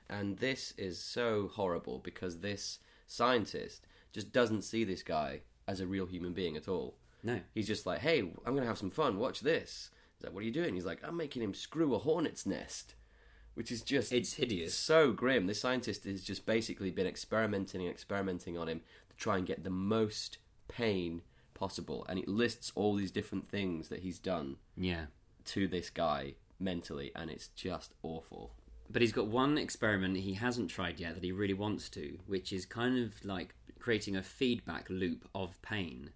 And this is so horrible because this scientist just doesn't see this guy as a real human being at all. No. He's just like, "Hey, I'm going to have some fun. Watch this." He's like, "What are you doing?" He's like, "I'm making him screw a hornet's nest," which is just It's hideous. so grim. This scientist has just basically been experimenting and experimenting on him to try and get the most pain possible, and it lists all these different things that he's done Yeah. to this guy mentally, and it's just awful. But he's got one experiment he hasn't tried yet that he really wants to, which is kind of like creating a feedback loop of pain.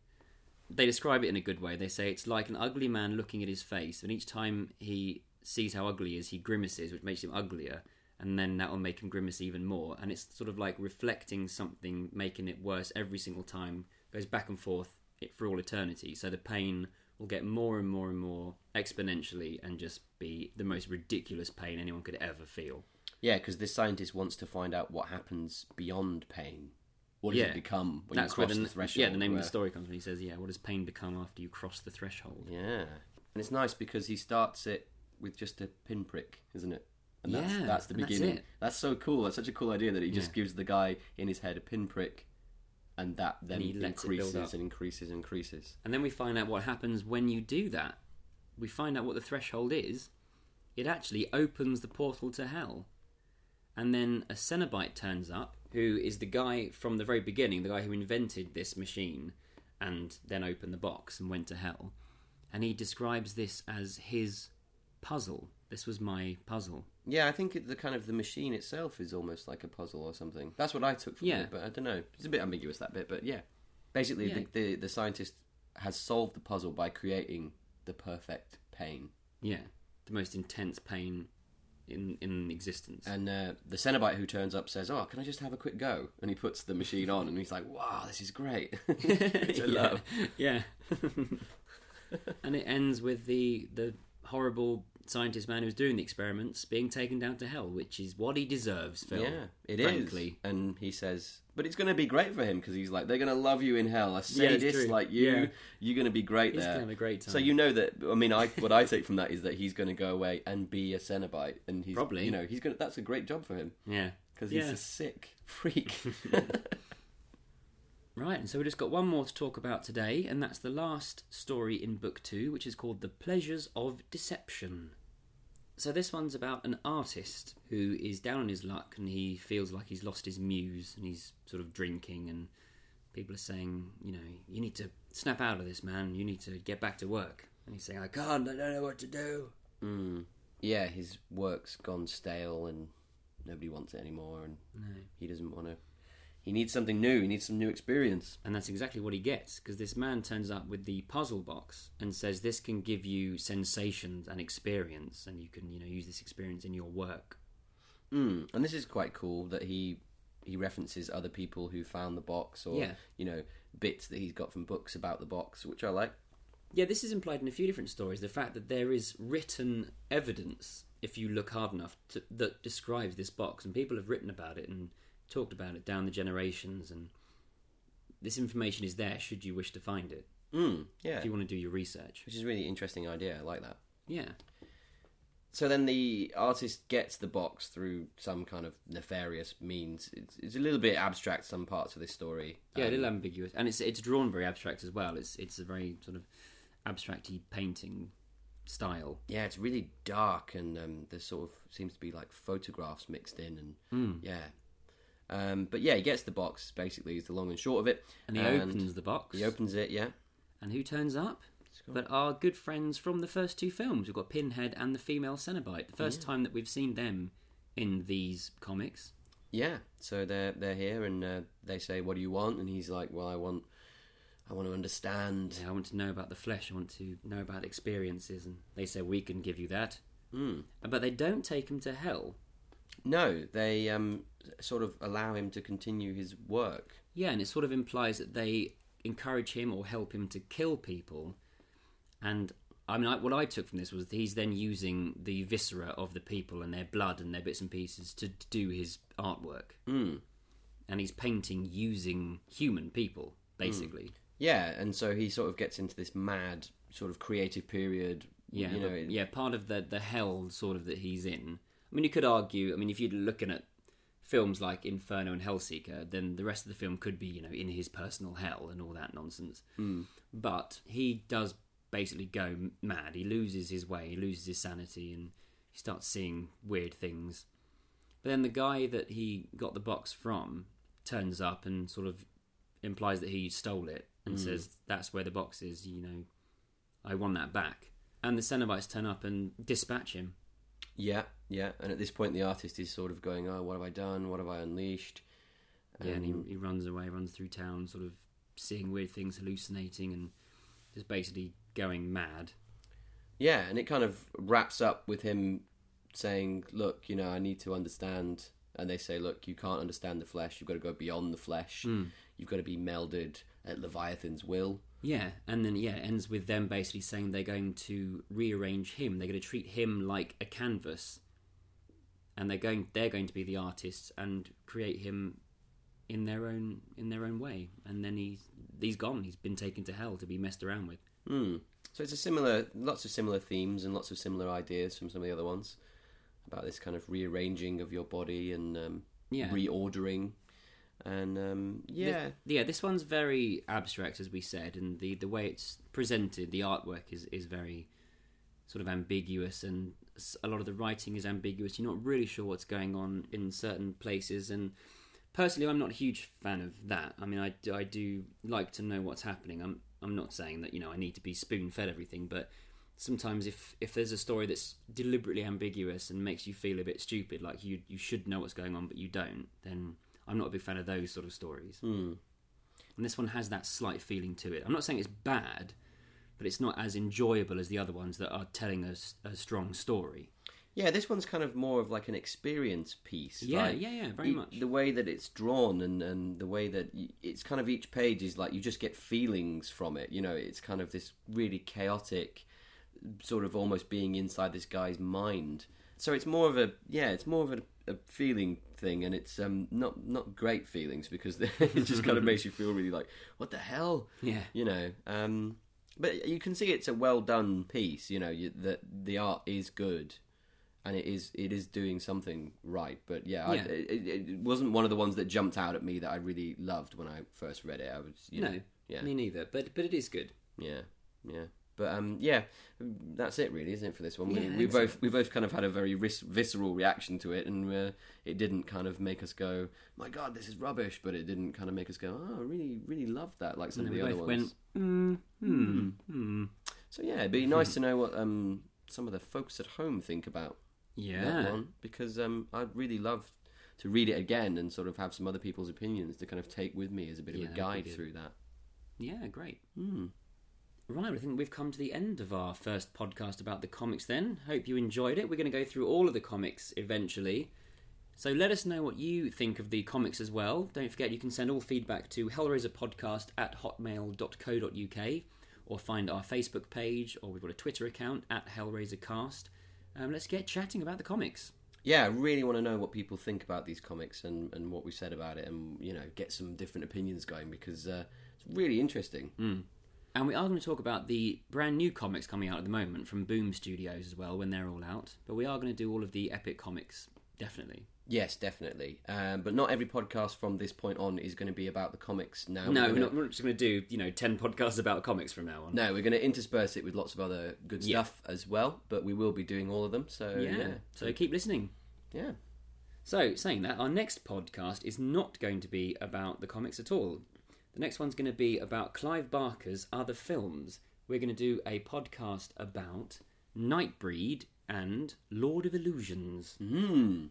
They describe it in a good way. They say it's like an ugly man looking at his face, and each time he sees how ugly he is, he grimaces, which makes him uglier, and then that will make him grimace even more. And it's sort of like reflecting something, making it worse every single time, goes back and forth for all eternity. So the pain will get more and more and more exponentially and just be the most ridiculous pain anyone could ever feel. Yeah, because this scientist wants to find out what happens beyond pain. What does Yeah. it become when That's you cross where the, the threshold? Yeah, the name of the story comes when he says, "Yeah, what does pain become after you cross the threshold?" Yeah, and it's nice because he starts it with just a pinprick, isn't it? And that's, Yeah, that's the that's beginning. it. That's, so cool. That's such a cool idea that he just Yeah. gives the guy in his head a pinprick, and that then he lets it build increases and increases and increases. And then we find out what happens when you do that. We find out what the threshold is. It actually opens the portal to hell. And then a Cenobite turns up, who is the guy from the very beginning, the guy who invented this machine and then opened the box and went to hell. And he describes this as his puzzle. This was my puzzle. Yeah, I think the kind of the machine itself is almost like a puzzle or something. That's what I took from Yeah. it, but I don't know. It's a bit ambiguous that bit, but yeah. Basically, Yeah. The, the the scientist has solved the puzzle by creating the perfect pain. Yeah, the most intense pain in in existence. And uh, the Cenobite who turns up says, "Oh, can I just have a quick go?" And he puts the machine on, and he's like, "Wow, this is great." Which I yeah. love. Yeah. and it ends with the the horrible scientist man who's doing the experiments being taken down to hell, which is what he deserves, Phil. Yeah, it is. frankly. And he says, "But it's going to be great for him because he's like, they're going to love you in hell. A sadist true. like you, Yeah. you're going to be great He's there. gonna have a great time. So you know that. I mean, I what I take from that is that he's going to go away and be a Cenobite, and he's Probably. you know, he's going. to That's a great job for him Yeah. because he's Yeah. a sick freak. Right, and so we just got one more to talk about today, and that's the last story in book two, which is called The Pleasures of Deception. So this one's about an artist who is down on his luck and he feels like he's lost his muse and he's sort of drinking and people are saying, you know, you need to snap out of this, man. You need to get back to work. And he's saying, I can't, I don't know what to do. mm. Yeah, his work's gone stale, and nobody wants it anymore, and No. he doesn't want to. He needs something new. He needs some new experience. And that's exactly what he gets, because this man turns up with the puzzle box and says this can give you sensations and experience, and you can, you know, use this experience in your work. Mm. And this is quite cool that he he references other people who found the box, or Yeah. you know bits that he's got from books about the box, which I like. Yeah, this is implied in a few different stories. The fact that there is written evidence, if you look hard enough, to, that describes this box, and people have written about it and talked about it down the generations, and this information is there should you wish to find it, Mm. Yeah, if you want to do your research. which is a really interesting idea. I like that. Yeah. So then the artist gets the box through some kind of nefarious means. It's, it's a little bit abstract some parts of this story. Yeah, a Um, little ambiguous, and it's it's drawn very abstract as well. It's it's a very sort of abstracty painting style. yeah, it's really dark, and um, there sort of seems to be like photographs mixed in, and Hmm. yeah. Um, but yeah, he gets the box. Basically, is the long and short of it. And he opens the box. He opens it. Yeah. and who turns up? But our good friends from the first two films. We've got Pinhead and the female Cenobite. The first time that we've seen them in these comics. Yeah, so they're they're here and uh, they say, "What do you want?" And he's like, "Well, I want, I want to understand." Yeah, I want to know about the flesh. I want to know about experiences. And they say we can give you that. Mm. But they don't take him to hell. No, they um, sort of allow him to continue his work. Yeah, and it sort of implies that they encourage him or help him to kill people. And I mean, I, what I took from this was that he's then using the viscera of the people and their blood and their bits and pieces to, to do his artwork. Mm. And he's painting using human people, basically. Yeah, and so he sort of gets into this mad sort of creative period. Yeah, you know, yeah. Part of the the hell sort of that he's in. I mean, you could argue. I mean, if you're looking at films like Inferno and Hellseeker, then the rest of the film could be, you know, in his personal hell and all that nonsense. Hmm. But he does basically go mad. He loses his way, he loses his sanity, and he starts seeing weird things. But then the guy that he got the box from turns up and sort of implies that he stole it and says that's where the box is. You know, I want that back. And the Cenobites turn up and dispatch him. Yeah, yeah. And at this point, the artist is sort of going, "Oh, what have I done? What have I unleashed?" Yeah, and Um, he, he runs away, runs through town, sort of seeing weird things, hallucinating, and just basically going mad. Yeah, and it kind of wraps up with him saying, "Look, you know, I need to understand." And they say, "Look, you can't understand the flesh. You've got to go beyond the flesh. You've got to be melded at Leviathan's will." Yeah, and then yeah, it ends with them basically saying they're going to rearrange him. They're going to treat him like a canvas, and they're going they're going to be the artists and create him in their own in their own way. And then he's he's gone. He's been taken to hell to be messed around with. Hmm. So it's a similar, lots of similar themes and lots of similar ideas from some of the other ones about this kind of rearranging of your body and um, Yeah. reordering. And um, yeah, Thi- yeah. This one's very abstract, as we said, and the the way it's presented, the artwork is is very sort of ambiguous, and a lot of the writing is ambiguous. You're not really sure what's going on in certain places, and personally, I'm not a huge fan of that. I mean, I do, I do like to know what's happening. I'm I'm not saying that you know I need to be spoon fed everything, but sometimes if if there's a story that's deliberately ambiguous and makes you feel a bit stupid, like you you should know what's going on but you don't, then I'm not a big fan of those sort of stories. Hmm. And this one has that slight feeling to it. I'm not saying it's bad, but it's not as enjoyable as the other ones that are telling us a strong story. yeah. This one's kind of more of like an experience piece. Yeah, like, yeah, yeah, very y- much. The way that it's drawn and, and the way that y- it's kind of each page is like you just get feelings from it. You know, it's kind of this really chaotic, sort of almost being inside this guy's mind. So it's more of a yeah, it's more of a, a feeling thing, and it's um not not great feelings because it just kind of makes you feel really like what the hell, Yeah. you know. Um, but you can see it's a well done piece. You know you, that the art is good, and it is it is doing something right. But yeah, I, Yeah. it, it it wasn't one of the ones that jumped out at me that I really loved when I first read it. I was you no, know, yeah, me neither. But but it is good. yeah, yeah. But um, yeah, that's it really, isn't it for this one? We, I we so. both we both kind of had a very vis- visceral reaction to it, and uh, it didn't kind of make us go, "My God, this is rubbish," but it didn't kind of make us go, "Oh, I really really loved that," like some And of the other ones. went, mm, hmm, hmm. So yeah, it'd be nice to know what um some of the folks at home think about Yeah. that one because um I'd really love to read it again and sort of have some other people's opinions to kind of take with me as a bit Yeah, of a guide through that. Yeah, great. Hmm. Right, I think we've come to the end of our first podcast about the comics then. Hope you enjoyed it. We're going to go through all of the comics eventually. So let us know what you think of the comics as well. Don't forget you can send all feedback to hellraiserpodcast at hotmail.co.uk or find our Facebook page or we've got a Twitter account at hellraisercast. Um, let's get chatting about the comics. Yeah, I really want to know what people think about these comics and, and what we said about it, and you know, get some different opinions going because uh, it's really interesting. And we are going to talk about the brand new comics coming out at the moment from Boom Studios as well when they're all out. But we are going to do all of the epic comics, definitely. Yes, definitely. Um, but not every podcast from this point on is going to be about the comics. Now, No, we're we're gonna- not, we're not just going to do you know ten podcasts about comics from now on. No, we're going to intersperse it with lots of other good Yeah. stuff as well. But we will be doing all of them. So yeah. yeah, So keep listening. yeah. So saying that, our next podcast is not going to be about the comics at all. The next one's going to be about Clive Barker's other films. We're going to do a podcast about Nightbreed and Lord of Illusions. Hmm.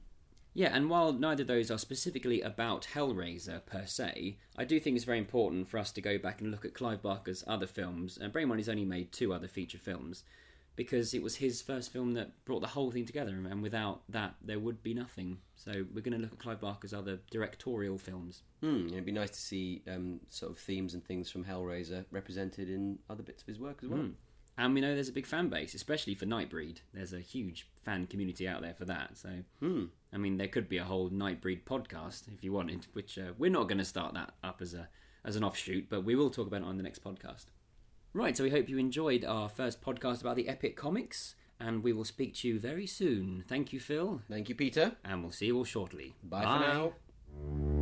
Yeah, and while neither of those are specifically about Hellraiser per se, I do think it's very important for us to go back and look at Clive Barker's other films. And bear in mind, he's only made two other feature films because it was his first film that brought the whole thing together, and without that, there would be nothing. So we're going to look at Clive Barker's other directorial films. Hmm. It'd be nice to see um, sort of themes and things from Hellraiser represented in other bits of his work as well. Mm. And we know there's a big fan base, especially for Nightbreed. There's a huge fan community out there for that. So, Hmm. I mean, there could be a whole Nightbreed podcast if you wanted, which uh, we're not going to start that up as a as an offshoot, but we will talk about it on the next podcast. Right, so we hope you enjoyed our first podcast about the epic comics, and we will speak to you very soon. Thank you, Phil, Thank you, Peter. and we'll see you all shortly. Bye. for now.